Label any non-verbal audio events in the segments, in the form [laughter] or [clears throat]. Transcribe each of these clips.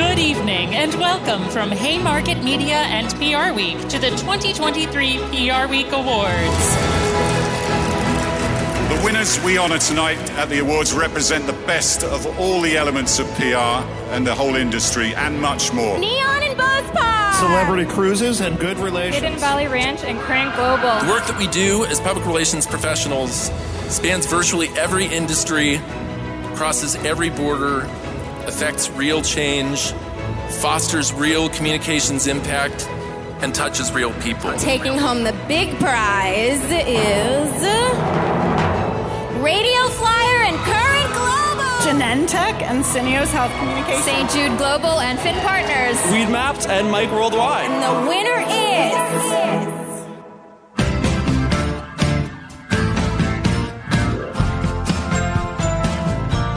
Good evening and welcome from Haymarket Media and PR Week to the 2023 PR Week Awards. The winners we honour tonight at the awards represent the best of all the elements of PR and the whole industry and much more. Neon and Buzz Pop! Celebrity cruises and good relations. Hidden Valley Ranch and Current Global. The work that we do as public relations professionals spans virtually every industry, crosses every border, affects real change, fosters real communications impact, and touches real people. Taking home the big prize is Radio Flyer and Current Global. Genentech and Syneos Health Communications. St. Jude Global and FINN Partners. Weed Maps and Mike Worldwide. And the winner is.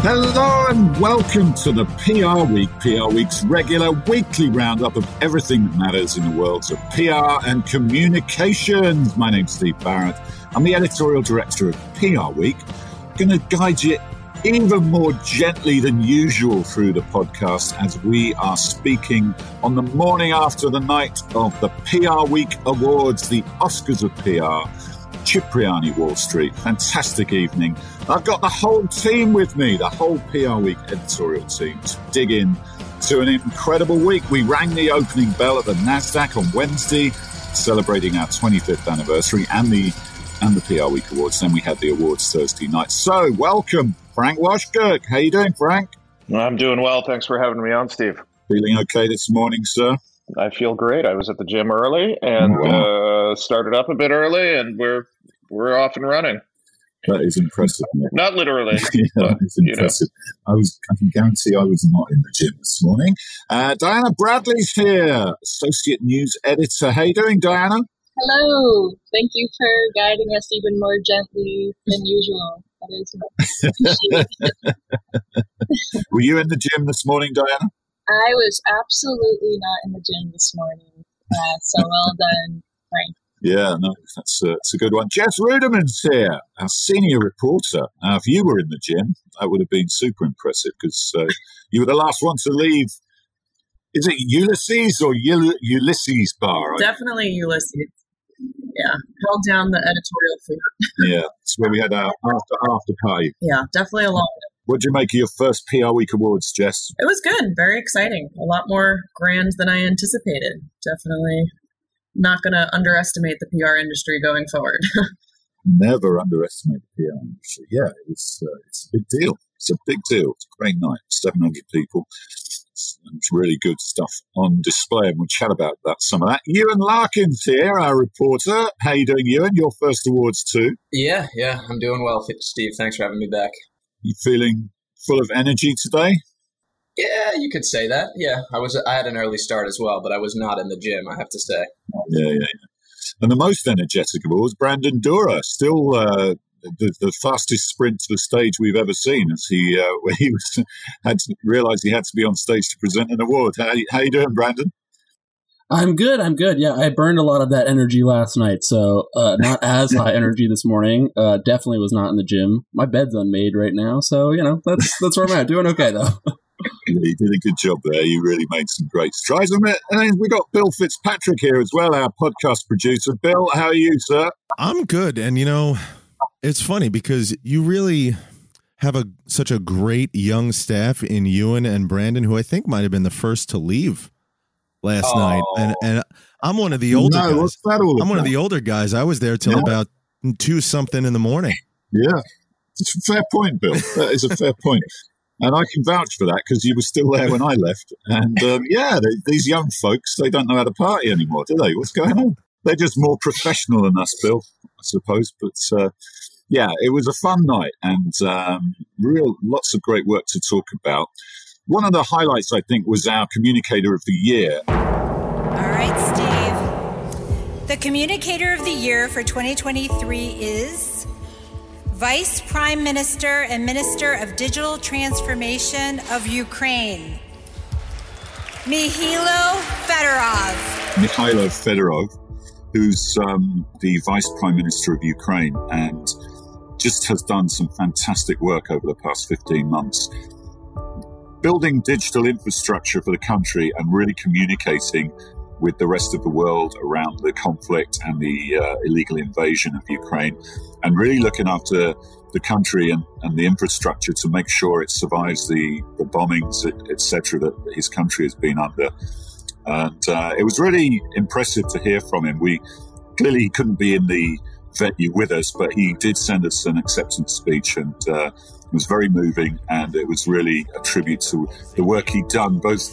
Hello and welcome to the PR Week, PR Week's regular weekly roundup of everything that matters in the worlds of PR and communications. My name's Steve Barrett. I'm the editorial director of PR Week. Going to guide you even more gently than usual through the podcast as we are speaking on the morning after the night of the PR Week Awards, the Oscars of PR. Cipriani Wall Street. Fantastic evening. I've got the whole team with me, the whole PR Week editorial team, to dig in to an incredible week. We rang the opening bell at the NASDAQ on Wednesday, celebrating our 25th anniversary and the and the PR Week Awards. Then we had the awards Thursday night. So welcome, Frank Washkuch. How you doing, Frank? I'm doing well. Thanks for having me on, Steve. Feeling okay this morning, sir? I feel great. I was at the gym early and wow. uh, started up a bit early, and we're we're off and running. That is impressive. Not literally. [laughs] yeah, but, it's impressive. You know. I was, I can guarantee I was not in the gym this morning. Uh, Diana Bradley's here, associate news editor. How you doing, Diana? Hello. Thank you for guiding us even more gently than usual. That is [laughs] [laughs] Were you in the gym this morning, Diana? I was absolutely not in the gym this morning. Uh, so well done, Frank. Yeah, no, that's a, that's a good one. Jess Ruderman's here, our senior reporter. Now, if you were in the gym, that would have been super impressive because uh, you were the last one to leave. Is it Ulysses or Uly- Ulysses bar? Definitely Ulysses. Yeah, held down the editorial food. [laughs] yeah, it's where we had our after after party. Yeah, definitely a lot. what did you make of your first PR Week Awards, Jess? It was good, very exciting. A lot more grand than I anticipated. Definitely not going to underestimate the PR industry going forward. [laughs] Never underestimate the PR industry. Yeah, it's uh, it's a big deal. It's a big deal. It's a great night. Seven hundred people. It's, it's really good stuff on display, and we'll chat about that. Some of that. Ewan Larkin's here, our reporter. How you doing, Ewan? Your first awards too. Yeah, yeah, I'm doing well, Steve. Thanks for having me back. You feeling full of energy today? Yeah, you could say that. Yeah, I was. I had an early start as well, but I was not in the gym. I have to say. Yeah, yeah. yeah. And the most energetic of all was Brandon Doerrer, still uh, the, the fastest sprint to the stage we've ever seen. As he uh, when [laughs] he was had to realize he had to be on stage to present an award. How how you doing, Brandon? I'm good. I'm good. Yeah, I burned a lot of that energy last night, so uh, not as [laughs] high energy this morning. Uh, definitely was not in the gym. My bed's unmade right now, so you know that's that's where I'm at. Doing okay though. [laughs] yeah, you did a good job there. You really made some great strides. And we got Bill Fitzpatrick here as well, our podcast producer. Bill, how are you, sir? I'm good, and you know, it's funny because you really have a such a great young staff in Ewan and Brandon, who I think might have been the first to leave last oh. night, and and I'm one of the older no, guys. I'm about? one of the older guys. I was there till yeah. about two something in the morning. Yeah, it's a fair point, Bill. That is a fair point. And I can vouch for that because you were still there when I left. And um, yeah, they, these young folks, they don't know how to party anymore, do they? What's going on? They're just more professional than us, Bill, I suppose. But uh, yeah, it was a fun night and um, real lots of great work to talk about. One of the highlights, I think, was our Communicator of the Year. All right, Steve. The Communicator of the Year for 2023 is Vice Prime Minister and Minister of Digital Transformation of Ukraine, Mikhailo Fedorov. Mikhailo Fedorov, who's um, the Vice Prime Minister of Ukraine and just has done some fantastic work over the past 15 months building digital infrastructure for the country and really communicating with the rest of the world around the conflict and the uh, illegal invasion of Ukraine, and really looking after the country and, and the infrastructure to make sure it survives the, the bombings, etc., that his country has been under. And uh, it was really impressive to hear from him. We clearly couldn't be in the venue with us, but he did send us an acceptance speech, and uh, it was very moving. And it was really a tribute to the work he'd done, both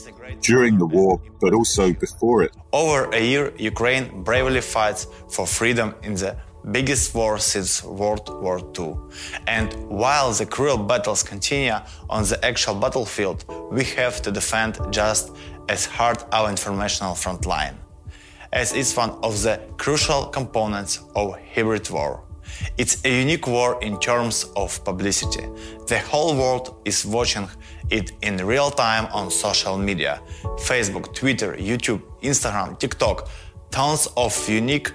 during the war, but also before it. Over a year, Ukraine bravely fights for freedom in the biggest war since World War II. And while the cruel battles continue on the actual battlefield, we have to defend just as hard our informational front line, as it's one of the crucial components of hybrid war. It's a unique war in terms of publicity. The whole world is watching it in real time on social media Facebook, Twitter, YouTube, Instagram, TikTok. Tons of unique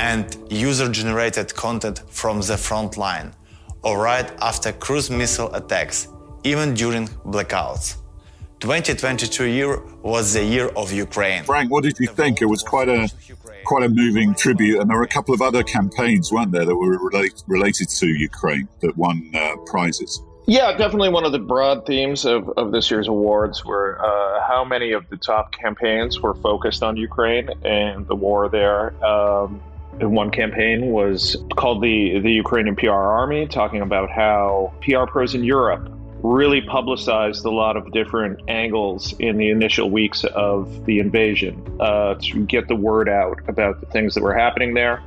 and user generated content from the front line, or right after cruise missile attacks, even during blackouts. 2022 year was the year of Ukraine. Frank, what did you think? It was quite a quite a moving tribute, and there were a couple of other campaigns, weren't there, that were relate, related to Ukraine that won uh, prizes. Yeah, definitely one of the broad themes of, of this year's awards were uh, how many of the top campaigns were focused on Ukraine and the war there. Um, one campaign was called the the Ukrainian PR Army, talking about how PR pros in Europe really publicized a lot of different angles in the initial weeks of the invasion uh, to get the word out about the things that were happening there.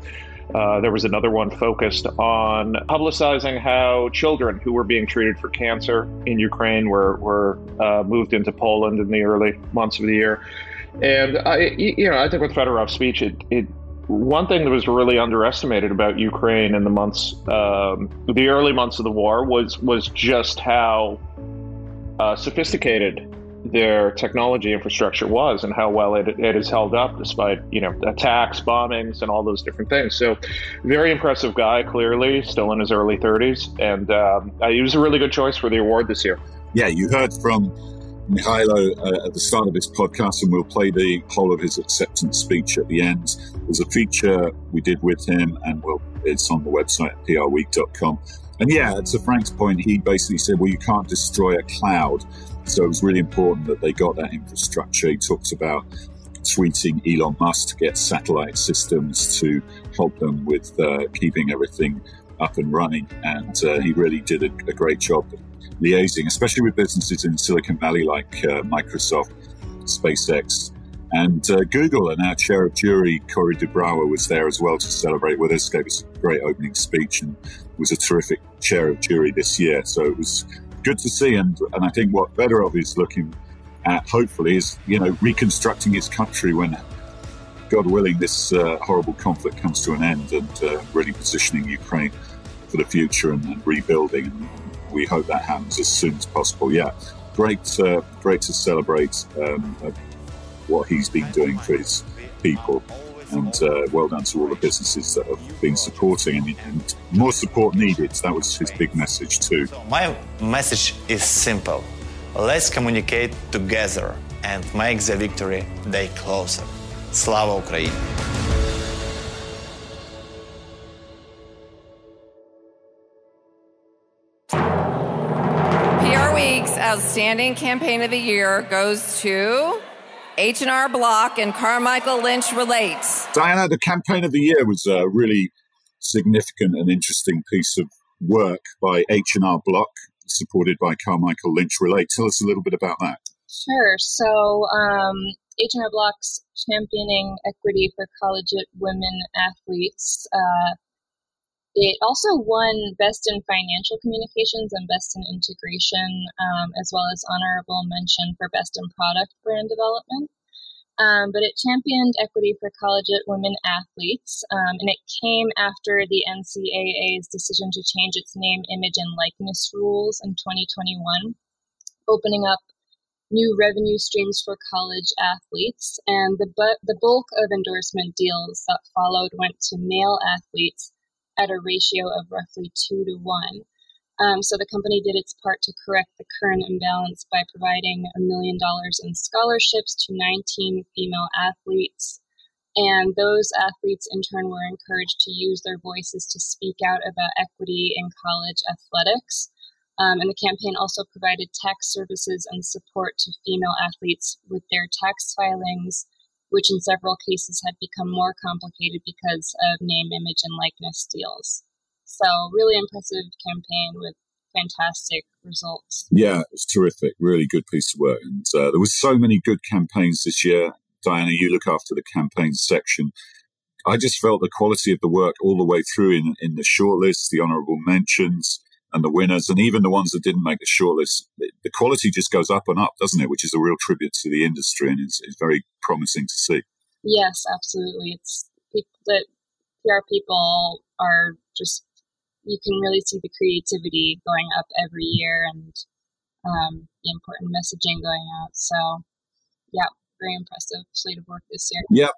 Uh, there was another one focused on publicizing how children who were being treated for cancer in Ukraine were, were uh, moved into Poland in the early months of the year. And I, you know, I think with Fedorov's speech, it, it one thing that was really underestimated about Ukraine in the months, um, the early months of the war, was was just how uh, sophisticated their technology infrastructure was and how well it, it has held up despite you know attacks bombings and all those different things. So very impressive guy clearly still in his early 30s and um, he was a really good choice for the award this year. Yeah you heard from Mihailo uh, at the start of this podcast, and we'll play the whole of his acceptance speech at the end. There's a feature we did with him, and we'll, it's on the website prweek.com. And yeah, to Frank's point, he basically said, well, you can't destroy a cloud. So it was really important that they got that infrastructure. He talks about tweeting Elon Musk to get satellite systems to help them with uh, keeping everything up and running. And uh, he really did a, a great job liaising, especially with businesses in Silicon Valley like uh, Microsoft, SpaceX, and uh, Google. And our chair of jury, Corey duBrowa, was there as well to celebrate with us, gave us a great opening speech, and was a terrific chair of jury this year. So it was good to see. And, and I think what Fedorov is looking at, hopefully, is you know reconstructing his country when God willing, this uh, horrible conflict comes to an end and uh, really positioning Ukraine for the future and, and rebuilding. We hope that happens as soon as possible. Yeah, great, uh, great to celebrate um, uh, what he's been doing for his people. And uh, well done to all the businesses that have been supporting and, and more support needed. That was his big message too. My message is simple. Let's communicate together and make the victory day closer. Slava Ukraini! Outstanding Campaign of the Year goes to H&R Block and Carmichael Lynch Relates. Diana, the Campaign of the Year was a really significant and interesting piece of work by H&R Block, supported by Carmichael Lynch Relate. Tell us a little bit about that. Sure. So, um, H&R Block's championing equity for collegiate women athletes uh, it also won Best in Financial Communications and Best in Integration, um, as well as honorable mention for Best in Product Brand Development. Um, but it championed equity for collegiate women athletes, um, and it came after the NCAA's decision to change its name, image, and likeness rules in 2021, opening up new revenue streams for college athletes. And the, bu- the bulk of endorsement deals that followed went to male athletes at a ratio of roughly two to one. Um, so the company did its part to correct the current imbalance by providing a million dollars in scholarships to 19 female athletes. And those athletes, in turn, were encouraged to use their voices to speak out about equity in college athletics. Um, and the campaign also provided tax services and support to female athletes with their tax filings, which in several cases had become more complicated because of name, image, and likeness deals. So, really impressive campaign with fantastic results. Yeah, it was terrific. Really good piece of work. And uh, there was so many good campaigns this year. Diana, you look after the campaign section. I just felt the quality of the work all the way through in, in the shortlist, the honourable mentions, and the winners, and even the ones that didn't make the shortlist. The quality just goes up and up, doesn't it? Which is a real tribute to the industry and is, is very promising to see. Yes, absolutely. It's people that PR people are just you can really see the creativity going up every year and um, the important messaging going out. So, yeah, very impressive slate of work this year. Yeah.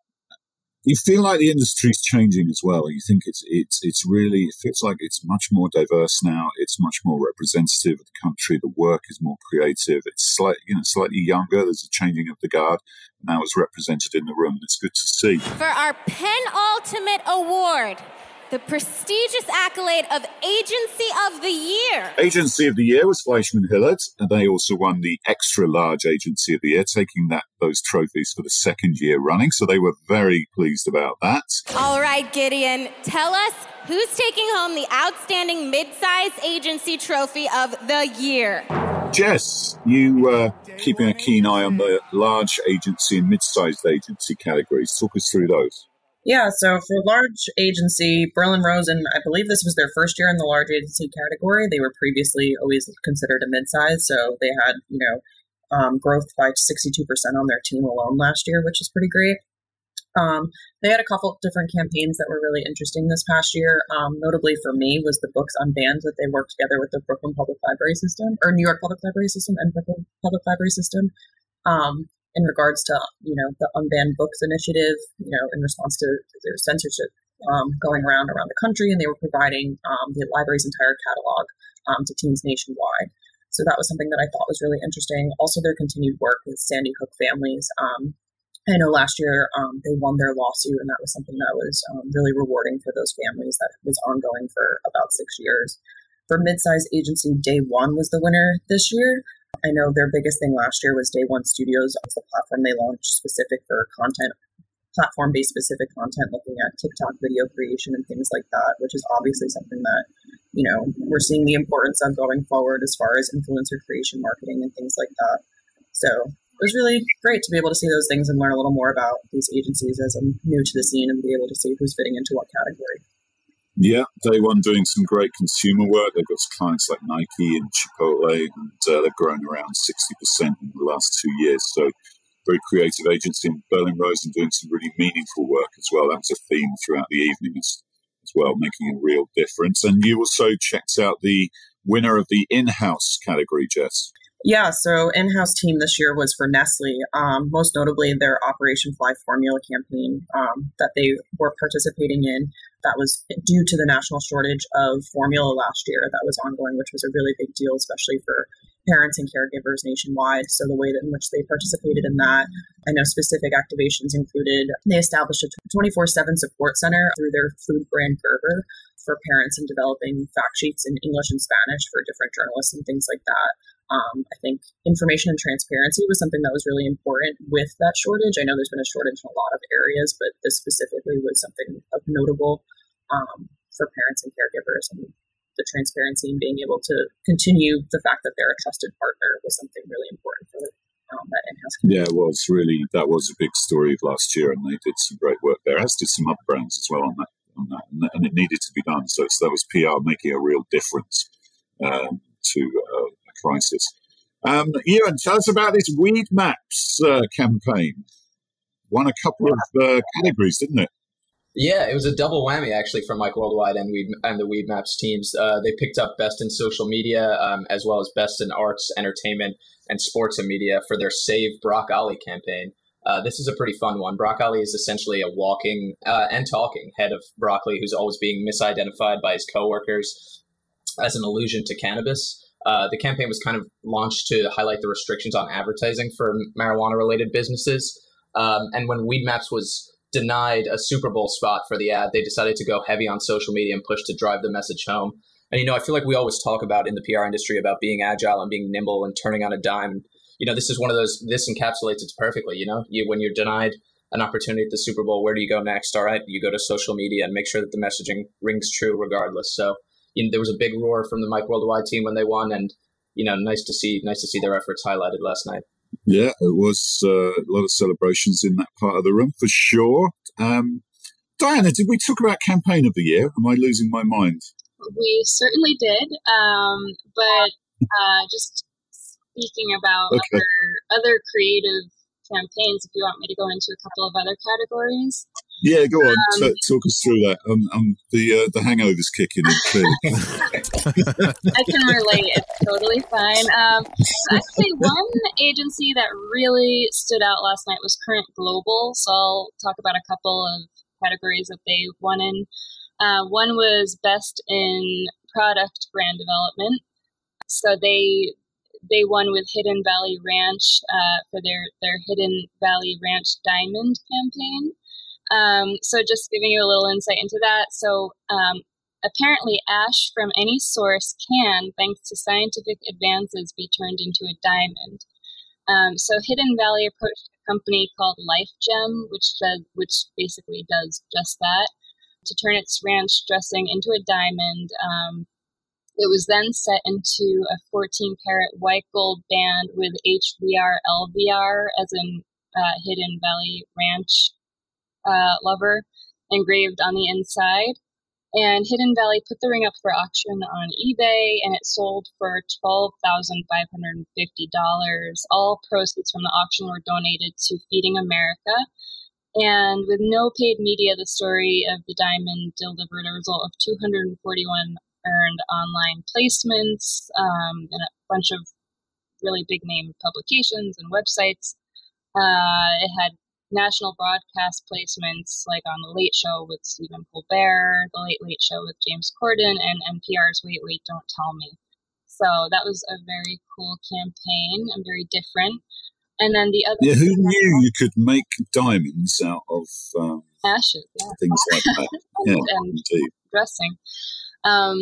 You feel like the industry's changing as well. You think it's it's it's really it feels like it's much more diverse now. It's much more representative of the country. The work is more creative. It's slightly you know slightly younger. There's a changing of the guard. Now it's represented in the room, and it's good to see. For our penultimate award, the prestigious accolade of Agency of the Year. Agency of the Year was Fleishman Hillard, and they also won the extra large Agency of the Year, taking that those trophies for the second year running. So they were very pleased about that. All right, Gideon, tell us who's taking home the outstanding mid-size agency trophy of the year. Jess, you uh, keeping a keen eye on the large agency and mid-sized agency categories. Talk us through those. Yeah, so for large agency, Berlin Rosen, I believe this was their first year in the large agency category. They were previously always considered a mid-size, so they had, you know, um, growth by 62% on their team alone last year, which is pretty great. Um, they had a couple different campaigns that were really interesting this past year. Um, notably for me was the books unbanned that they worked together with the Brooklyn Public Library System or New York Public Library System and Brooklyn Public Library System. Um, in regards to you know the unbanned books initiative you know in response to their censorship um, going around around the country and they were providing um, the library's entire catalog um, to teens nationwide. So that was something that i thought was really interesting. Also their continued work with sandy hook families um, i know last year um, they won their lawsuit and that was something that was um, really rewarding for those families that was ongoing for about six years. For mid-sized agency day one was the winner this year I know their biggest thing last year was Day One Studios. It's the platform they launched specific for content, platform based specific content, looking at TikTok video creation and things like that, which is obviously something that, you know, we're seeing the importance of going forward as far as influencer creation marketing and things like that. So it was really great to be able to see those things and learn a little more about these agencies as I'm new to the scene and be able to see who's fitting into what category. Yeah, day one doing some great consumer work. They've got clients like Nike and Chipotle, and uh, they've grown around 60% in the last two years. So, very creative agency in Berlin Rosen doing some really meaningful work as well. That was a theme throughout the evening as, as well, making a real difference. And you also checked out the winner of the in house category, Jess. Yeah, so in-house team this year was for Nestle, um, most notably their Operation Fly Formula campaign um, that they were participating in. That was due to the national shortage of formula last year that was ongoing, which was a really big deal, especially for parents and caregivers nationwide. So the way that in which they participated in that, I know specific activations included they established a 24/7 support center through their food brand Gerber for parents and developing fact sheets in English and Spanish for different journalists and things like that. Um, I think information and transparency was something that was really important with that shortage. I know there's been a shortage in a lot of areas, but this specifically was something of notable um, for parents and caregivers. And the transparency and being able to continue the fact that they're a trusted partner was something really important for um, that in-house. Yeah, it was really that was a big story of last year, and they did some great work there. As did some other brands as well on that, on that, and it needed to be done. So, so that was PR making a real difference um, to uh, crisis. Um, Ewan, tell us about this Weed Maps uh, campaign. Won a couple of uh, categories, didn't it? Yeah, it was a double whammy actually for Mike Worldwide and Weed and the Weed Maps teams. Uh, they picked up best in social media um, as well as best in arts, entertainment, and sports and media for their Save Brocc Ali campaign. Uh, this is a pretty fun one. Brocc Ali is essentially a walking uh, and talking head of broccoli who's always being misidentified by his coworkers as an allusion to cannabis. Uh, the campaign was kind of launched to highlight the restrictions on advertising for marijuana related businesses. Um, and when Weed Maps was denied a Super Bowl spot for the ad, they decided to go heavy on social media and push to drive the message home. And you know, I feel like we always talk about in the PR industry about being agile and being nimble and turning on a dime. You know, this is one of those. This encapsulates it perfectly. You know, you when you're denied an opportunity at the Super Bowl, where do you go next? All right, you go to social media and make sure that the messaging rings true regardless. So you know, there was a big roar from the Mike Worldwide team when they won, and you know, nice to see nice to see their efforts highlighted last night. Yeah, it was uh, a lot of celebrations in that part of the room for sure. Um, Diana, did we talk about campaign of the year? Am I losing my mind? We certainly did, um, but uh, just speaking about okay. other other creative campaigns, if you want me to go into a couple of other categories. Yeah, go on. Um, T- talk us through that. Um, um, the uh, the hangover's kicking in. Clearly, [laughs] I can relate. It's totally fine. Um, actually, one agency that really stood out last night was Current Global. So I'll talk about a couple of categories that they won in. Uh, one was best in product brand development. So they they won with Hidden Valley Ranch uh, for their their Hidden Valley Ranch Diamond campaign. Um, so just giving you a little insight into that. So um, apparently, ash from any source can, thanks to scientific advances, be turned into a diamond. Um, so Hidden Valley approached a company called LifeGem, which does, which basically does just that, to turn its ranch dressing into a diamond. Um, it was then set into a 14 karat white gold band with HVR LVR, as in uh, Hidden Valley Ranch uh, lover, engraved on the inside. And Hidden Valley put the ring up for auction on eBay, and it sold for twelve thousand five hundred and fifty dollars. All proceeds from the auction were donated to Feeding America. And with no paid media, the story of the diamond delivered a result of 241 earned online placements um, and a bunch of really big name publications and websites. Uh, it had national broadcast placements like on The Late Show with Stephen Colbert, The Late Late Show with James Corden, and NPR's Wait, Wait, Don't Tell Me. So that was a very cool campaign and very different. And then the other. Yeah, who knew you could make diamonds out of um, ashes? Yeah. Things like that. [laughs] yeah, and indeed. dressing. Um,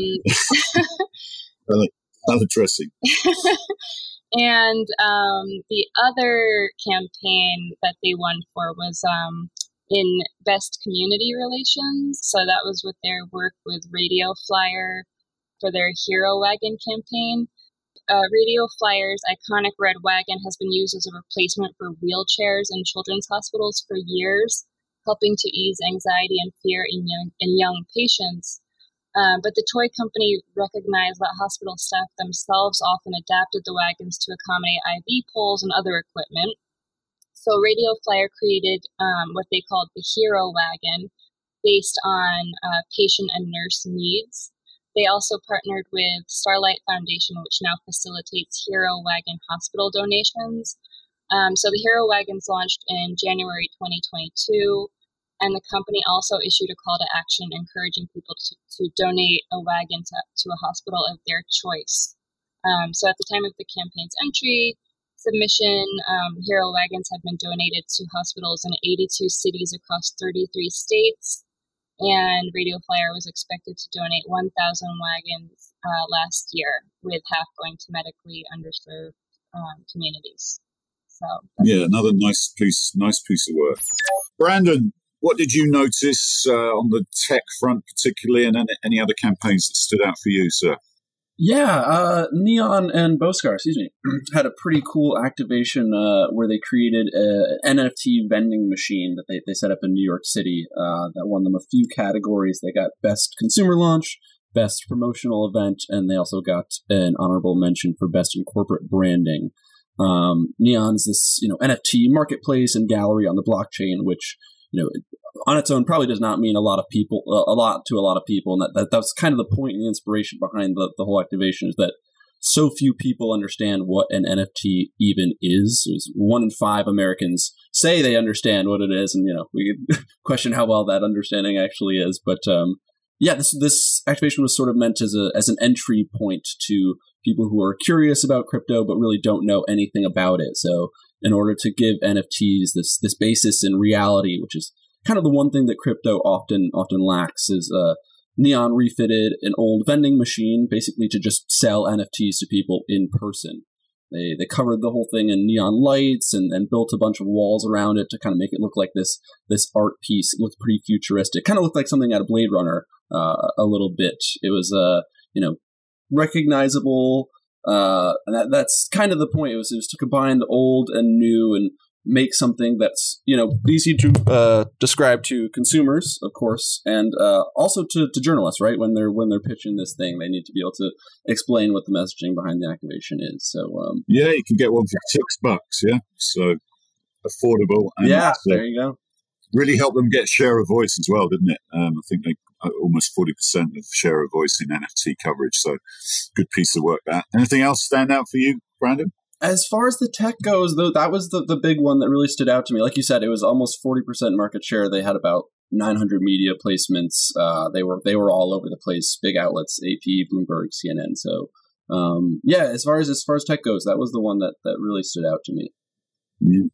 [laughs] Another dressing. [laughs] and um, the other campaign that they won for was um, in Best Community Relations. So that was with their work with Radio Flyer for their Hero Wagon campaign. Uh, Radio Flyer's iconic red wagon has been used as a replacement for wheelchairs in children's hospitals for years, helping to ease anxiety and fear in young, in young patients. Um, but the toy company recognized that hospital staff themselves often adapted the wagons to accommodate IV poles and other equipment. So Radio Flyer created um, what they called the Hero Wagon based on uh, patient and nurse needs. They also partnered with Starlight Foundation, which now facilitates Hero Wagon hospital donations. Um, so the Hero Wagons launched in January 2022. And the company also issued a call to action encouraging people to, to donate a wagon to, to a hospital of their choice. Um, so at the time of the campaign's entry, submission, um, Hero Wagons had been donated to hospitals in 82 cities across 33 states. And Radio Flyer was expected to donate 1,000 wagons uh, last year, with half going to medically underserved um, communities. So yeah, another nice piece, nice piece of work. Brandon, what did you notice uh, on the tech front, particularly, and any other campaigns that stood out for you, sir? Yeah, uh, Neon and Boscar, excuse me, [clears throat] had a pretty cool activation uh, where they created an NFT vending machine that they, they set up in New York City uh, that won them a few categories. They got Best Consumer Launch, Best Promotional Event, and they also got an honorable mention for Best in Corporate Branding. Um, Neon's this you know NFT marketplace and gallery on the blockchain, which you know, on its own probably does not mean a lot of people, a lot to a lot of people. And that, that that's kind of the point and the inspiration behind the, the whole activation is that so few people understand what an NFT even is. One in five Americans say they understand what it is, and you know we [laughs] question how well that understanding actually is. But um, yeah, this this activation was sort of meant as a as an entry point to people who are curious about crypto but really don't know anything about it. So in order to give NFTs this this basis in reality, which is kind of the one thing that crypto often often lacks, is uh, Neon refitted an old vending machine basically to just sell NFTs to people in person. They they covered the whole thing in neon lights and, and built a bunch of walls around it to kind of make it look like this this art piece. It looked pretty futuristic. Kind of looked like something out of Blade Runner uh, a little bit. It was uh you know recognizable. Uh, and that, that's kind of the point. It was, it was to combine the old and new and make something that's you know easy to uh, describe to consumers, of course, and uh, also to, to journalists. Right when they're when they're pitching this thing, they need to be able to explain what the messaging behind the activation is. So um, yeah, you can get one for six bucks. Yeah, so affordable. yeah, there you go. Really helped them get share of voice as well, didn't it? Um, I think they almost forty percent of share of voice in NFT coverage. So good piece of work. That. Anything else stand out for you, Brandon? as far as the tech goes, though, that was the, the big one that really stood out to me. Like you said, it was almost forty percent market share. They had about 900 media placements. Uh, they were they were all over the place. Big outlets, AP, Bloomberg, CNN. So um, yeah, as far as as far as tech goes, that was the one that that really stood out to me. Yeah.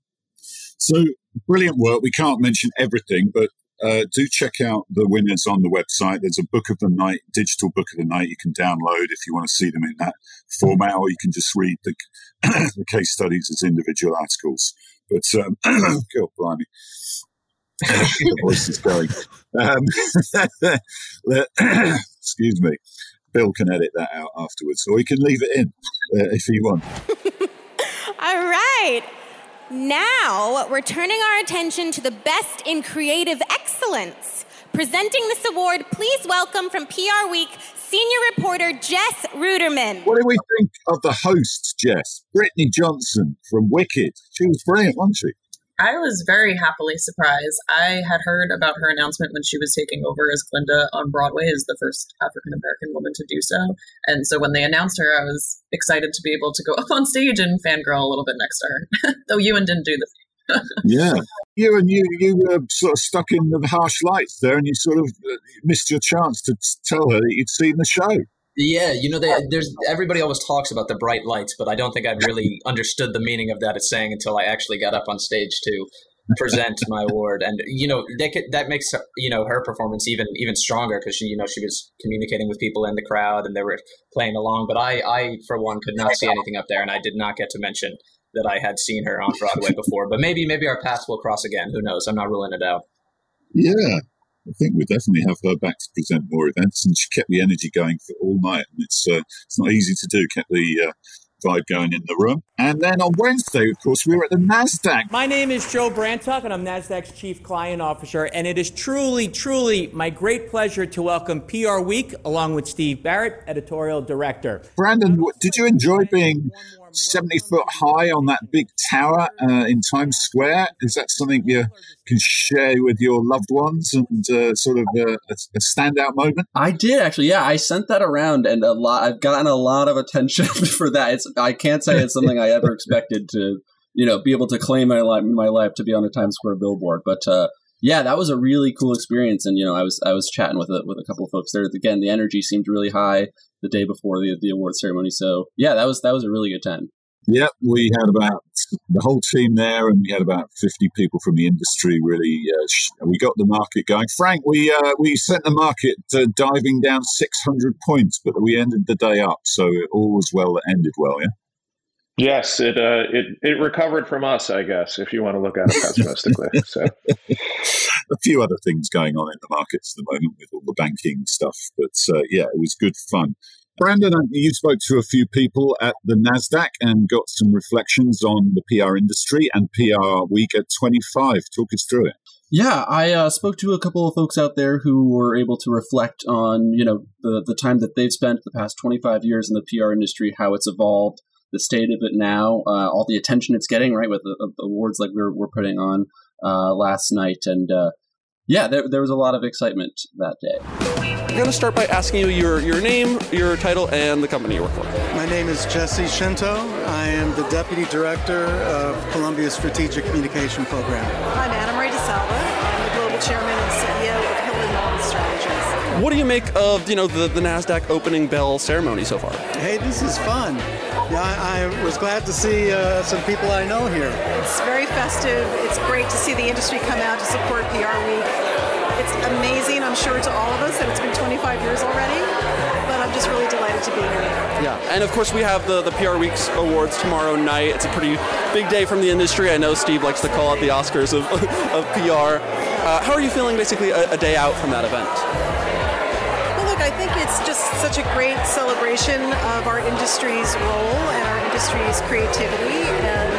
So brilliant work. We can't mention everything, but uh, do check out the winners on the website. There's a book of the night, digital book of the night you can download if you want to see them in that format, or you can just read the, [clears throat] the case studies as individual articles. But, um, [clears throat] God, blimey. [laughs] the voice is going. Um, [laughs] [clears throat] excuse me. Bill can edit that out afterwards, or he can leave it in uh, if he wants. [laughs] All right. Now, we're turning our attention to the best in creative excellence. Presenting this award, please welcome from PR Week senior reporter Jess Ruderman. What do we think of the host, Jess? Brittney Johnson from Wicked. She was brilliant, wasn't she? I was very happily surprised. I had heard about her announcement when she was taking over as Glinda on Broadway as the first African American woman to do so. And so when they announced her, I was excited to be able to go up on stage and fangirl a little bit next to her. [laughs] Though Ewan didn't do this. [laughs] yeah. And you, you were sort of stuck in the harsh lights there, and you sort of missed your chance to tell her that you'd seen the show. Yeah, you know, they, uh, there's everybody always talks about the bright lights, but I don't think I've really understood the meaning of that it's saying until I actually got up on stage to present my [laughs] award. And you know, that could, that makes you know her performance even even stronger because she you know she was communicating with people in the crowd and they were playing along. But I I for one could not see anything up there, and I did not get to mention that I had seen her on Broadway before. But maybe maybe our paths will cross again. Who knows? I'm not ruling it out. Yeah, I think we'll definitely have her back to present more events, and she kept the energy going for all night. And it's uh, it's not easy to do. Kept the uh, vibe going in the room. And then on Wednesday, of course, we were at the NASDAQ. My name is Joe Brantuck, and I'm NASDAQ's Chief Client Officer. And it is truly, truly my great pleasure to welcome PR Week along with Steve Barrett, Editorial Director. Brandon, did you enjoy being 70 foot high on that big tower uh, in Times Square. Is that something you can share with your loved ones and uh, sort of uh, a, a, standout moment? I did actually. Yeah, I sent that around, and a lot. I've gotten a lot of attention [laughs] for that. It's I can't say it's something I ever expected to, you know, be able to claim my life, my life to be on a Times Square billboard, but. Uh, yeah, that was a really cool experience, and you know, I was I was chatting with a with a couple of folks there. Again, the energy seemed really high the day before the the award ceremony. So yeah, that was that was a really good time. Yep, we had about the whole team there, and we had about fifty people from the industry. Really, uh, we got the market going. Frank, we uh, we sent the market uh, diving down six hundred points, but we ended the day up, so it all was well that ended well. Yeah. Yes, it uh, it it recovered from us, I guess, if you want to look at it pessimistically. [laughs] so, a few other things going on in the markets at the moment with all the banking stuff, but uh, yeah, it was good fun. Brandon, you spoke to a few people at the NASDAQ and got some reflections on the PR industry and PR week at 25. Talk us through it. Yeah, I uh, spoke to a couple of folks out there who were able to reflect on, you know, the, the time that they've spent the past 25 years in the PR industry, how it's evolved, the state of it now, uh, all the attention it's getting, right, with the, the awards like we're, we're putting on uh, last night. And uh, yeah, there, there was a lot of excitement that day. I'm going to start by asking you your, your name, your title, and the company you work for. My name is Jesse Shinto. I am the Deputy Director of Columbia's Strategic Communication Program. I'm Anna Marie DeSalva. I'm the Global Chairman What do you make of you know the, the Nasdaq opening bell ceremony so far? Hey, this is fun. Yeah, I, I was glad to see uh, some people I know here. It's very festive. It's great to see the industry come out to support PR Week. It's amazing, I'm sure, to all of us that it's been 25 years already, but I'm just really delighted to be here. Yeah, and of course we have the, the PR Weeks awards tomorrow night. It's a pretty big day from the industry. I know Steve likes to call it the Oscars of, [laughs] of PR. Uh, how are you feeling basically a, a day out from that event? Think it's just such a great celebration of our industry's role and our industry's creativity and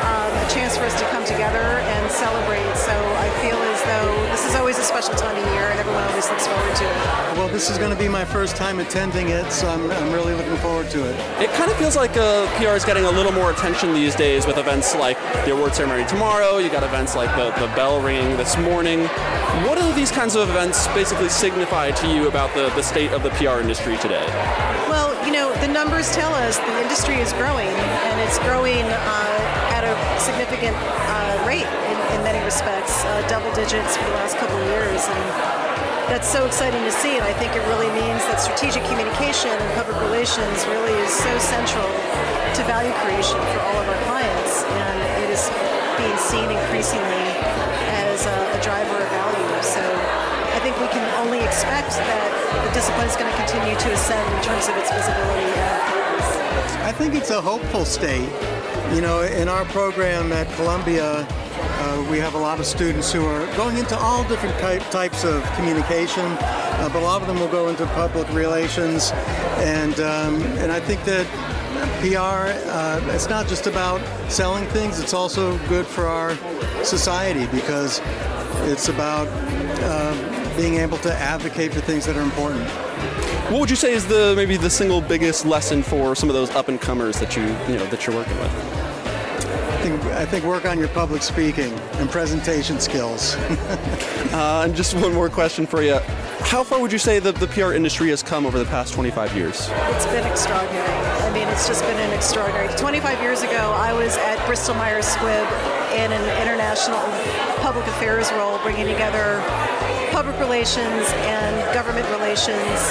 um, a chance for us to come together and celebrate. So I feel as though this is always a special time of year and everyone always looks forward to it. Well, this is going to be my first time attending it, so I'm, I'm really looking forward to it. It kind of feels like uh, PR is getting a little more attention these days with events like the award ceremony tomorrow. You got events like the, the bell ringing this morning. What do these kinds of events basically signify to you about the, the state of the PR industry today? Well, you know, the numbers tell us the industry is growing, and it's growing uh, at a significant uh, rate in, in many respects, uh, double digits for the last couple of years. And that's so exciting to see, and I think it really means that strategic communication and public relations really is so central to value creation for all of our clients, and it is being seen increasingly as a, a driver of value. So I think we can only expect that the discipline is going to continue to ascend in terms of its visibility. I think it's a hopeful state. You know, in our program at Columbia, uh, we have a lot of students who are going into all different type, types of communication, uh, but a lot of them will go into public relations, and um, and I think that PR uh, it's not just about selling things; it's also good for our society because it's about uh, being able to advocate for things that are important. What would you say is the maybe the single biggest lesson for some of those up and comers that you you know that you're working with? I think, I think work on your public speaking and presentation skills. [laughs] uh, and just one more question for you. How far would you say that the PR industry has come over the past 25 years? It's been extraordinary. I mean, it's just been an extraordinary. 25 years ago, I was at Bristol Myers Squibb in an international public affairs role, bringing together public relations and government relations.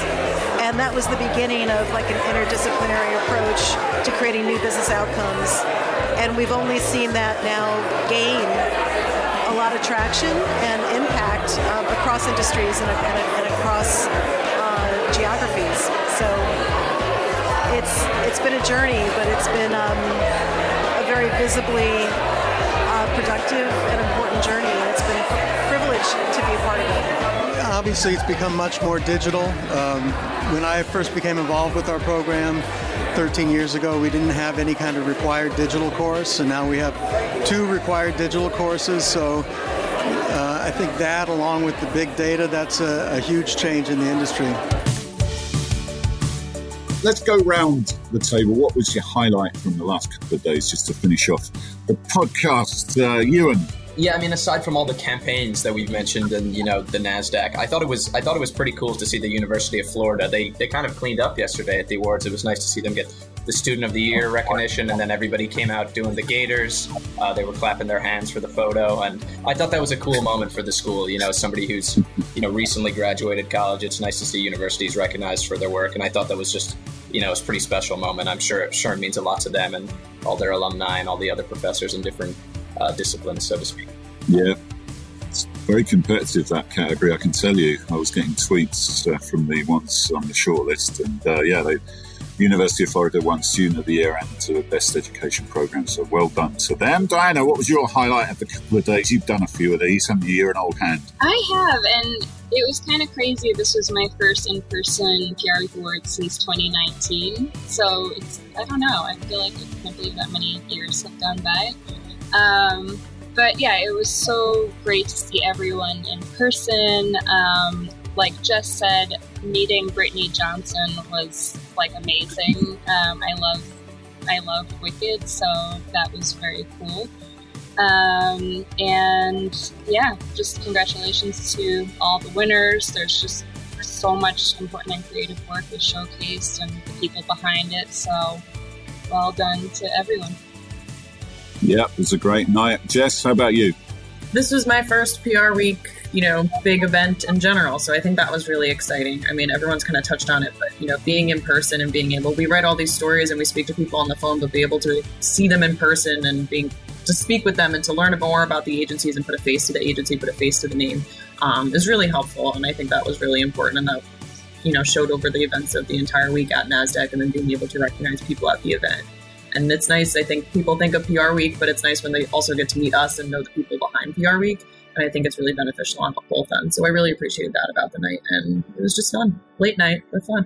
And that was the beginning of like an interdisciplinary approach to creating new business outcomes. And we've only seen that now gain a lot of traction and impact um, across industries and, and, and across uh, geographies. So it's it's been a journey, but it's been um, a very visibly uh, productive and important journey, and it's been a privilege to be a part of it. Obviously, it's become much more digital. Um, when I first became involved with our program 13 years ago, we didn't have any kind of required digital course, and now we have two required digital courses. So uh, I think that, along with the big data, that's a, a huge change in the industry. Let's go round the table. What was your highlight from the last couple of days, just to finish off the podcast? Uh, Ewan. Yeah, I mean, aside from all the campaigns that we've mentioned and you know the Nasdaq, I thought it was I thought it was pretty cool to see the University of Florida. They they kind of cleaned up yesterday at the awards. It was nice to see them get the Student of the Year recognition, and then everybody came out doing the Gators. Uh, they were clapping their hands for the photo, and I thought that was a cool moment for the school. You know, somebody who's you know recently graduated college. It's nice to see universities recognized for their work, and I thought that was just you know, it's a pretty special moment. I'm sure sure it means a lot to them and all their alumni and all the other professors in different uh, disciplines, so to speak. Yeah, it's very competitive that category. I can tell you. I was getting tweets uh, from the ones on the shortlist, and uh, yeah, they University of Florida won Student of the Year and the Best Education Program. So well done to them. Diana, what was your highlight of the couple of days? You've done a few of these, haven't you? You're an old hand. I have, and it was kind of crazy. This was my first in person PR award since 2019. So it's, I don't know, I feel like I can't believe that many years have gone by. Um, but yeah, it was so great to see everyone in person. Um, like Jess said, meeting Brittney Johnson was like amazing. [laughs] Um, I love, I love Wicked, so that was very cool. Um, and yeah, just congratulations to all the winners. There's just so much important and creative work was showcased and the people behind it. So well done to everyone. Yeah, it was a great night. Jess, how about you? this was my first PR week, you know, big event in general. So I think that was really exciting. I mean, everyone's kind of touched on it, but you know, being in person and being able, we write all these stories and we speak to people on the phone, but be able to see them in person and being to speak with them and to learn more about the agencies and put a face to the agency, put a face to the name, um, is really helpful. And I think that was really important, and that you know showed over the events of the entire week at Nasdaq, and then being able to recognize people at the event. And it's nice. I think people think of PR Week, but it's nice when they also get to meet us and know the people behind PR Week. And I think it's really beneficial on both ends. So I really appreciated that about the night, and it was just fun. Late night, but fun.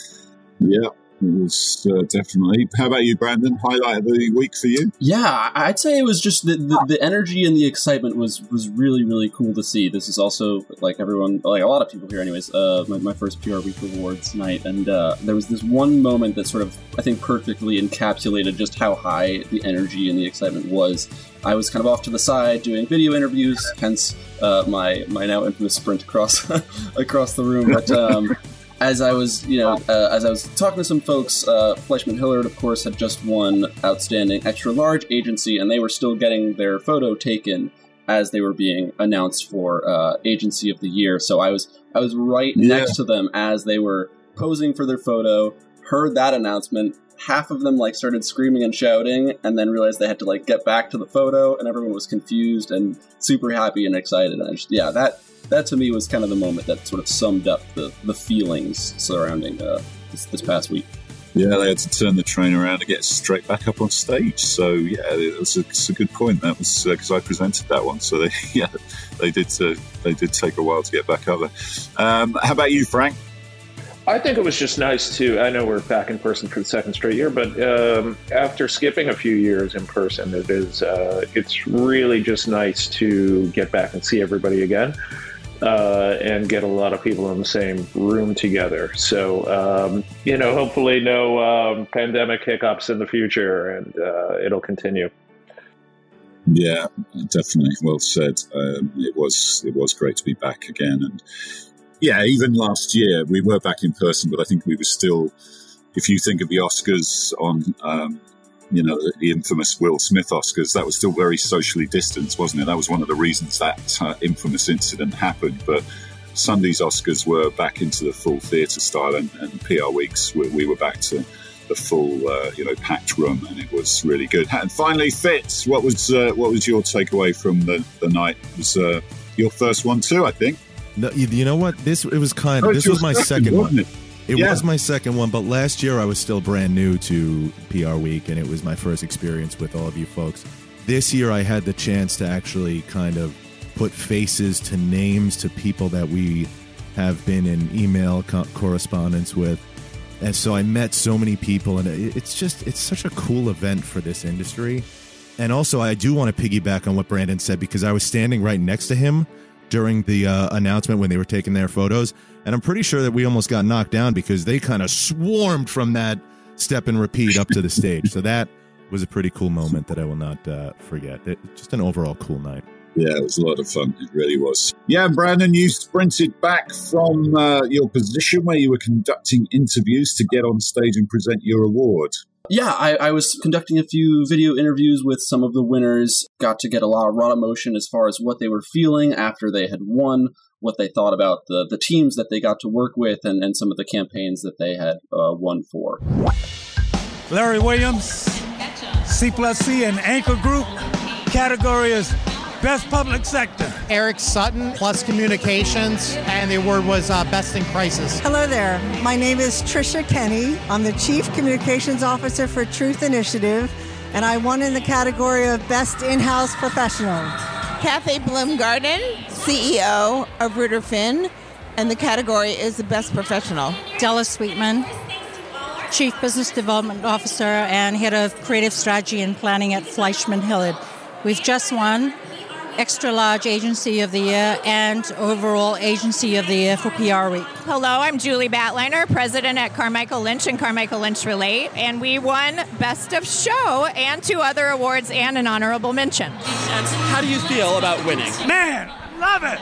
[laughs] yeah, it was uh, definitely. How about you, Brandon? Highlight of the week for you? Yeah, I'd say it was just the, the, the energy and the excitement was was really really cool to see. This is also like everyone, like a lot of people here, anyways. Uh, my, my first PR Week awards night, and uh, there was this one moment that sort of I think perfectly encapsulated just how high the energy and the excitement was. I was kind of off to the side doing video interviews, hence uh, my my now infamous sprint across [laughs] across the room, but. Um, as I was, you know, uh, as I was talking to some folks, uh, Fleishman Hillard, of course, had just won Outstanding Extra Large Agency, and they were still getting their photo taken as they were being announced for uh, Agency of the Year. So I was, I was right Yeah. next to them as they were posing for their photo. Heard that announcement. Half of them like started screaming and shouting, and then realized they had to like get back to the photo, and everyone was confused and super happy and excited. And I just, yeah, that that to me was kind of the moment that sort of summed up the, the feelings surrounding uh, this, this past week. Yeah, they had to turn the train around to get straight back up on stage. So yeah, it a, it's a good point. That was because I presented that one. So they [laughs] yeah they did uh, they did take a while to get back up there. Um, how about you, Frank? I think it was just nice to. I know we're back in person for the second straight year, but um, after skipping a few years in person, it is. Uh, it's really just nice to get back and see everybody again, uh, and get a lot of people in the same room together. So um, you know, hopefully, no um, pandemic hiccups in the future, and uh, it'll continue. Yeah, definitely. Well said. Um, it was it was great to be back again, and yeah, even last year we were back in person, but I think we were still. If you think of the Oscars on, um, you know, the, infamous Will Smith Oscars, that was still very socially distanced, wasn't it? That was one of the reasons that uh, infamous incident happened. But Sunday's Oscars were back into the full theatre style, and, and PR weeks we, we were back to the full, uh, you know, packed room, and it was really good. And finally, Fitz, what was uh, what was your takeaway from the, the night? It was uh, your first one too, I think. No, you, you know what? This it was kind Oh, of it's this was my second, second one. it? It Yeah. was my second one, but last year I was still brand new to PR Week, and it was my first experience with all of you folks. This year I had the chance to actually kind of put faces to names to people that we have been in email co- correspondence with. And so I met so many people, and it's just, it's such a cool event for this industry. And also, I do want to piggyback on what Brandon said because I was standing right next to him during the uh, announcement when they were taking their photos. And I'm pretty sure that we almost got knocked down because they kind of swarmed from that step and repeat up to the stage. So that was a pretty cool moment that I will not uh, forget. It, just an overall cool night. Yeah, it was a lot of fun. It really was. Yeah, Brandon, you sprinted back from uh, your position where you were conducting interviews to get on stage and present your award. Yeah, I, I was conducting a few video interviews with some of the winners. Got to get a lot of raw emotion as far as what they were feeling after they had won, what they thought about the, the teams that they got to work with, and, and some of the campaigns that they had uh, won for. Larry Williams, C plus C and Anchor Group. Category is Best Public Sector. Eric Sutton plus communications, and the award was uh, Best in Crisis. Hello there. My name is Trisha Kenny. I'm the Chief Communications Officer for Truth Initiative, and I won in the category of Best In-House Professional. Kathy Bloomgarden, CEO of Ruder Finn, and the category is the Best Professional. Della Sweetman, Chief Business Development Officer and Head of Creative Strategy and Planning at Fleishman Hillard. We've just won Extra Large Agency of the Year and Overall Agency of the Year for PR Week. Hello, I'm Julie Batliner, president at Carmichael Lynch and Carmichael Lynch Relate, and we won Best of Show and two other awards and an honorable mention. How do you feel about winning? Man, love it.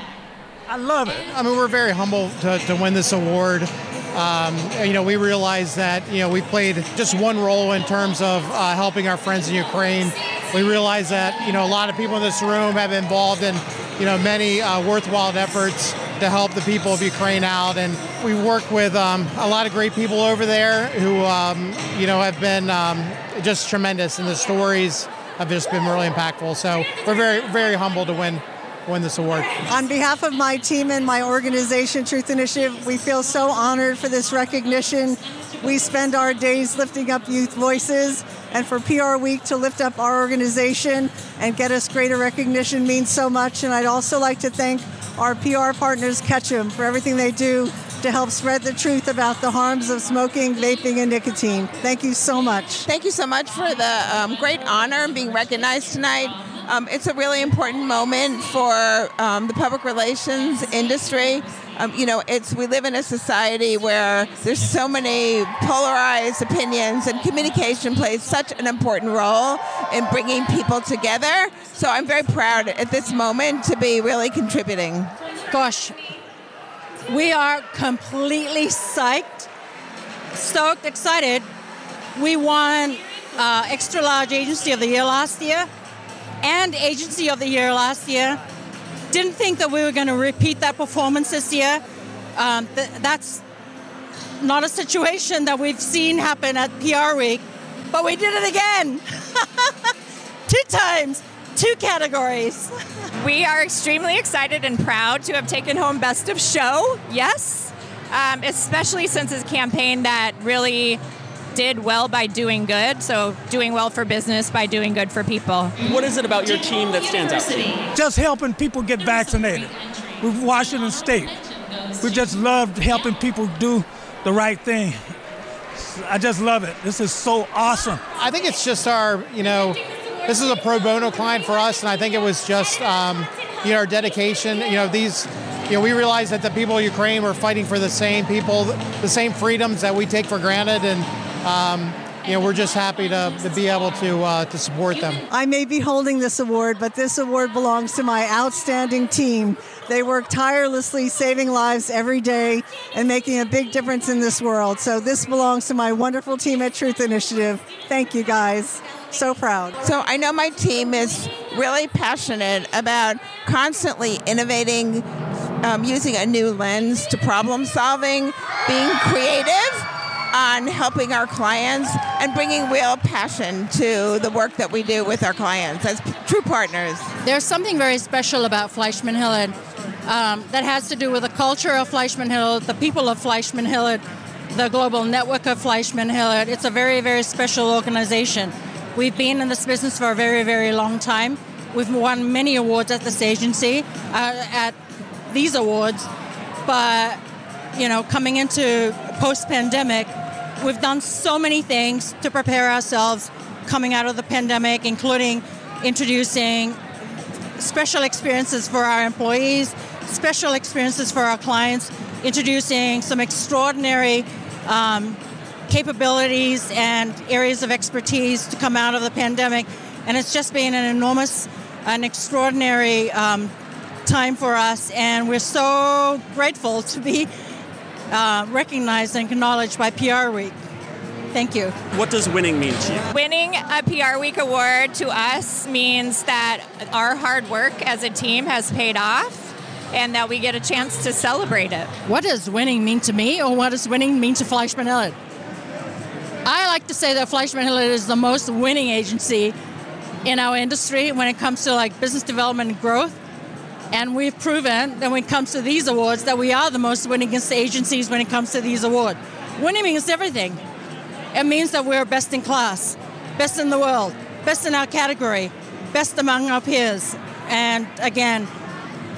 I love it. I mean, we're very humble to, to win this award. Um, you know, we realize that you know we played just one role in terms of uh, helping our friends in Ukraine. We realize that you know a lot of people in this room have been involved in you know many uh, worthwhile efforts to help the people of Ukraine out, and we work with um, a lot of great people over there who um, you know have been um, just tremendous, and the stories have just been really impactful. So we're very very humbled to win win this award. On behalf of my team and my organization, Truth Initiative, we feel so honored for this recognition. We spend our days lifting up youth voices, and for PR Week to lift up our organization and get us greater recognition means so much. And I'd also like to thank our PR partners, Ketchum, for everything they do to help spread the truth about the harms of smoking, vaping, and nicotine. Thank you so much. Thank you so much for the um, great honor and being recognized tonight. Um, it's a really important moment for um, the public relations industry. Um, you know, it's we live in a society where there's so many polarized opinions, and communication plays such an important role in bringing people together. So I'm very proud at this moment to be really contributing. Gosh, we are completely psyched, stoked, excited. We won uh, Extra Large Agency of the Year last year and Agency of the Year last year. Didn't think that we were going to repeat that performance this year. Um, th- that's not a situation that we've seen happen at PR Week, but we did it again. [laughs] Two times, two categories. [laughs] We are extremely excited and proud to have taken home Best of Show, yes, um, especially since it's a campaign that really did well by doing good. So, doing well for business by doing good for people. What is it about your team that stands out? Just helping people get vaccinated. With Washington State, we just love helping people do the right thing. I just love it. This is so awesome. I think it's just our, you know, this is a pro bono client for us, and I think it was just, um, you know, our dedication. You know, these, you know, we realized that the people of Ukraine were fighting for the same people, the same freedoms that we take for granted, and um, you know, we're just happy to, to be able to uh, to support them. I may be holding this award, but this award belongs to my outstanding team. They work tirelessly, saving lives every day and making a big difference in this world. So this belongs to my wonderful team at Truth Initiative. Thank you, guys. So proud. So I know my team is really passionate about constantly innovating, um, using a new lens to problem solving, being creative on helping our clients and bringing real passion to the work that we do with our clients as true partners. There's something very special about Fleishman Hillard um, that has to do with the culture of Fleishman Hillard, the people of Fleishman Hillard, the global network of Fleishman Hillard. It's a very, very special organization. We've been in this business for a very, very long time. We've won many awards at this agency, uh, at these awards, but you know, coming into post-pandemic, we've done so many things to prepare ourselves coming out of the pandemic, including introducing special experiences for our employees, special experiences for our clients, introducing some extraordinary um, capabilities and areas of expertise to come out of the pandemic. And it's just been an enormous, an extraordinary um, time for us. And we're so grateful to be uh, recognized and acknowledged by PR Week. Thank you. What does winning mean to you? Winning a PR Week award to us means that our hard work as a team has paid off and that we get a chance to celebrate it. What does winning mean to me, or what does winning mean to Fleishman Hillard? I like to say that Fleishman Hillard is the most winning agency in our industry when it comes to like business development and growth. And we've proven that when it comes to these awards that we are the most winningest agencies when it comes to these awards. Winning means everything. It means that we're best in class, best in the world, best in our category, best among our peers. And again,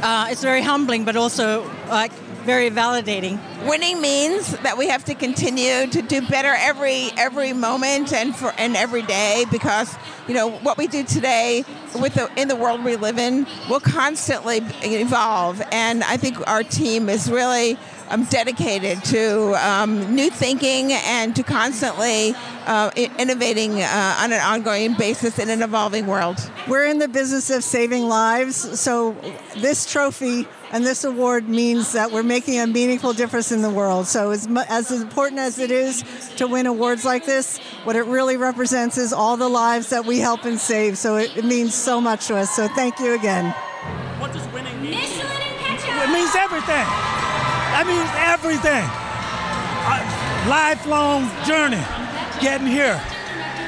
uh, it's very humbling, but also like very validating. Winning means that we have to continue to do better every every moment and for and every day because you know what we do today with the in the world we live in will constantly evolve and I think our team is really um, dedicated to um, new thinking and to constantly uh, innovating uh, on an ongoing basis in an evolving world. We're in the business of saving lives, so this trophy and this award means that we're making a meaningful difference in the world. So, as, as important as it is to win awards like this, what it really represents is all the lives that we help and save. So, it, it means so much to us. So, thank you again. What does winning mean? It means everything. That means everything. A lifelong journey getting here.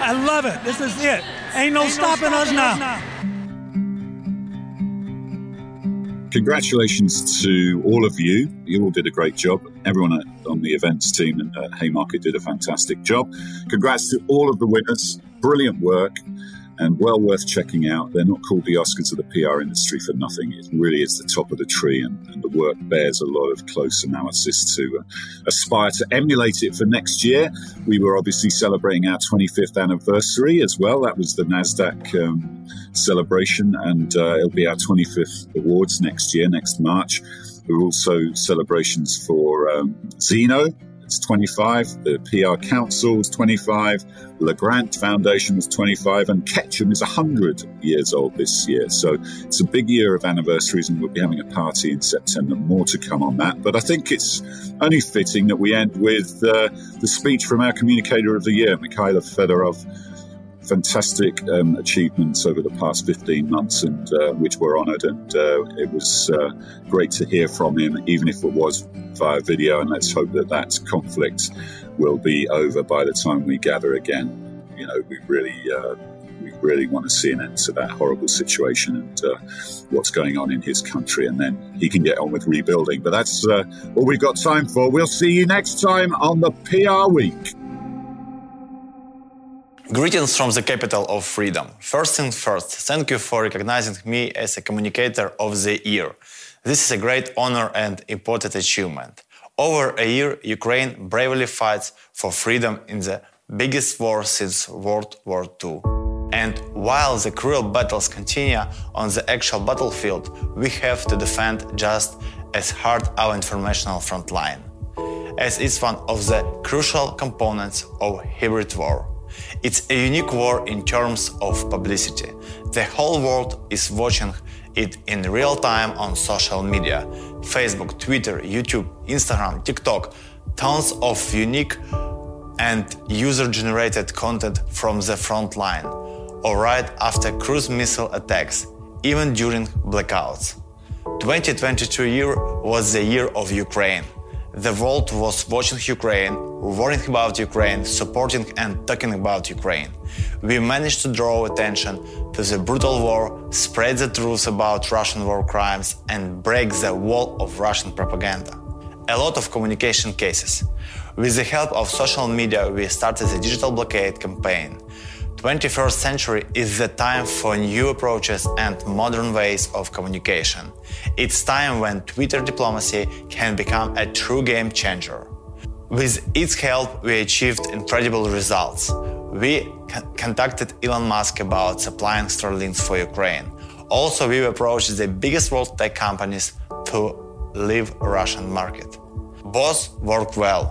I love it. This is it. Ain't no, Ain't stopping, no stopping, us now. now. Congratulations to all of you. You all did a great job. Everyone on the events team at Haymarket did a fantastic job. Congrats to all of the winners. Brilliant work and well worth checking out. They're not called the Oscars of the PR industry for nothing. It really is the top of the tree, and, and the work bears a lot of close analysis to uh, aspire to emulate it for next year. We were obviously celebrating our 25th anniversary as well. That was the NASDAQ um, celebration, and uh, it'll be our 25th awards next year, next March. There are also celebrations for um, Zeno, it's 25. The PR Council is 25. The Grant Foundation was 25. And Ketchum is 100 years old this year. So it's a big year of anniversaries, and we'll be having a party in September. More to come on that. But I think it's only fitting that we end with uh, the speech from our Communicator of the Year, Mykhailo Fedorov fantastic um, achievements over the past 15 months, and uh, which we're honoured. And uh, it was uh, great to hear from him, even if it was via video. And let's hope that that conflict will be over by the time we gather again. You know, we really. Uh, we really want to see an end to that horrible situation and uh, what's going on in his country, and then he can get on with rebuilding. But that's uh, all we've got time for. We'll see you next time on the PR Week. Greetings from the capital of freedom. First things first, thank you for recognizing me as a communicator of the year. This is a great honor and important achievement. Over a year, Ukraine bravely fights for freedom in the biggest war since World War II. And while the cruel battles continue on the actual battlefield, we have to defend just as hard our informational front line, as it's one of the crucial components of hybrid war. It's a unique war in terms of publicity. The whole world is watching it in real time on social media Facebook, Twitter, YouTube, Instagram, TikTok. Tons of unique and user generated content from the front line, or right after cruise missile attacks, even during blackouts. 2022 year was the year of Ukraine. The world was watching Ukraine, worrying about Ukraine, supporting and talking about Ukraine. We managed to draw attention to the brutal war, spread the truth about Russian war crimes, and break the wall of Russian propaganda. A lot of communication cases. With the help of social media, we started the digital blockade campaign. 21st century is the time for new approaches and modern ways of communication. It's time when Twitter diplomacy can become a true game changer. With its help, we achieved incredible results. We con- contacted Elon Musk about supplying Starlinks for Ukraine. Also, we approached the biggest world tech companies to leave Russian market. Both worked well.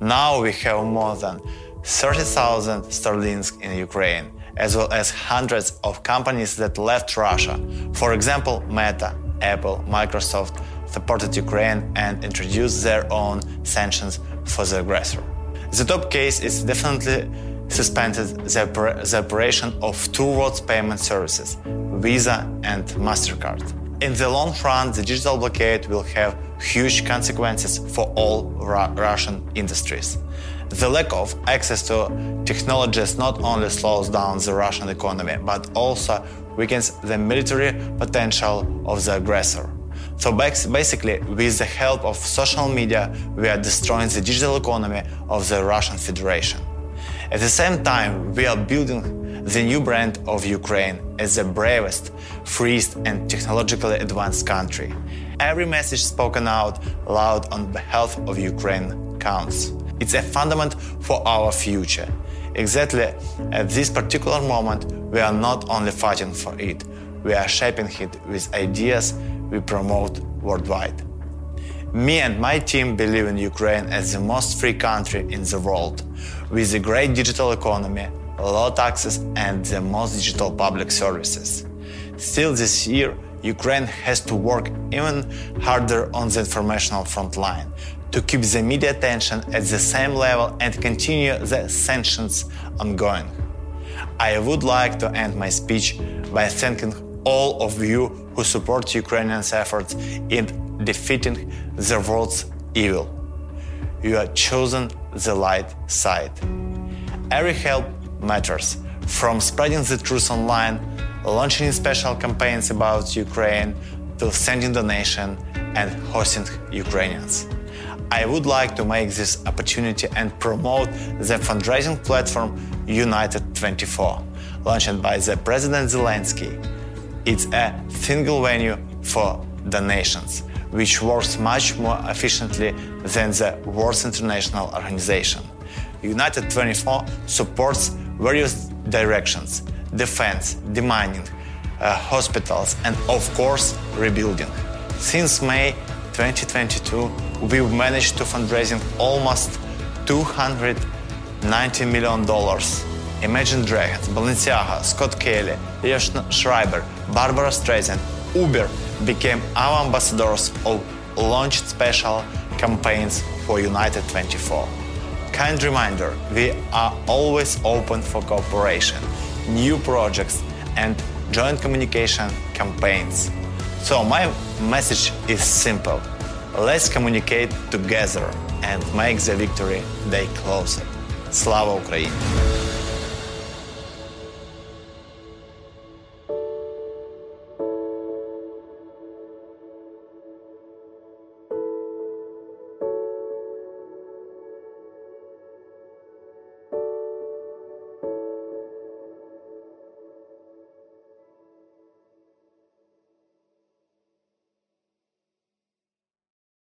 Now we have more than 30,000 Starlinks in Ukraine, as well as hundreds of companies that left Russia. For example, Meta, Apple, Microsoft supported Ukraine and introduced their own sanctions for the aggressor. The top case is definitely suspended the, the operation of two world payment services, Visa and MasterCard. In the long run, the digital blockade will have huge consequences for all Ru- Russian industries. The lack of access to technologies not only slows down the Russian economy, but also weakens the military potential of the aggressor. So basically, with the help of social media, we are destroying the digital economy of the Russian Federation. At the same time, we are building the new brand of Ukraine as the bravest, freest, and technologically advanced country. Every message spoken out loud on behalf of Ukraine counts. It's a fundament for our future. Exactly at this particular moment, we are not only fighting for it, we are shaping it with ideas we promote worldwide. Me and my team believe in Ukraine as the most free country in the world, with a great digital economy, low taxes, and the most digital public services. Still, this year, Ukraine has to work even harder on the informational front line to keep the media attention at the same level and continue the sanctions ongoing. I would like to end my speech by thanking all of you who support Ukrainians' efforts in defeating the world's evil. You have chosen the light side. Every help matters, from spreading the truth online, launching special campaigns about Ukraine, to sending donation and hosting Ukrainians. I would like to make this opportunity and promote the fundraising platform United 24, launched by the President Zelensky. It's a single venue for donations, which works much more efficiently than the World International Organization. United 24 supports various directions defense, demining, uh, hospitals, and of course, rebuilding. Since May 2022, we've managed to fundraising almost 290 million dollars. Imagine Dragons, Balenciaga, Scott Kelly, Liev Schreiber, Barbra Streisand, Uber became our ambassadors or launched special campaigns for United 24. Kind reminder, we are always open for cooperation, new projects, and joint communication campaigns. So my message is simple. Let's communicate together and make the victory day closer. Slava Ukraini!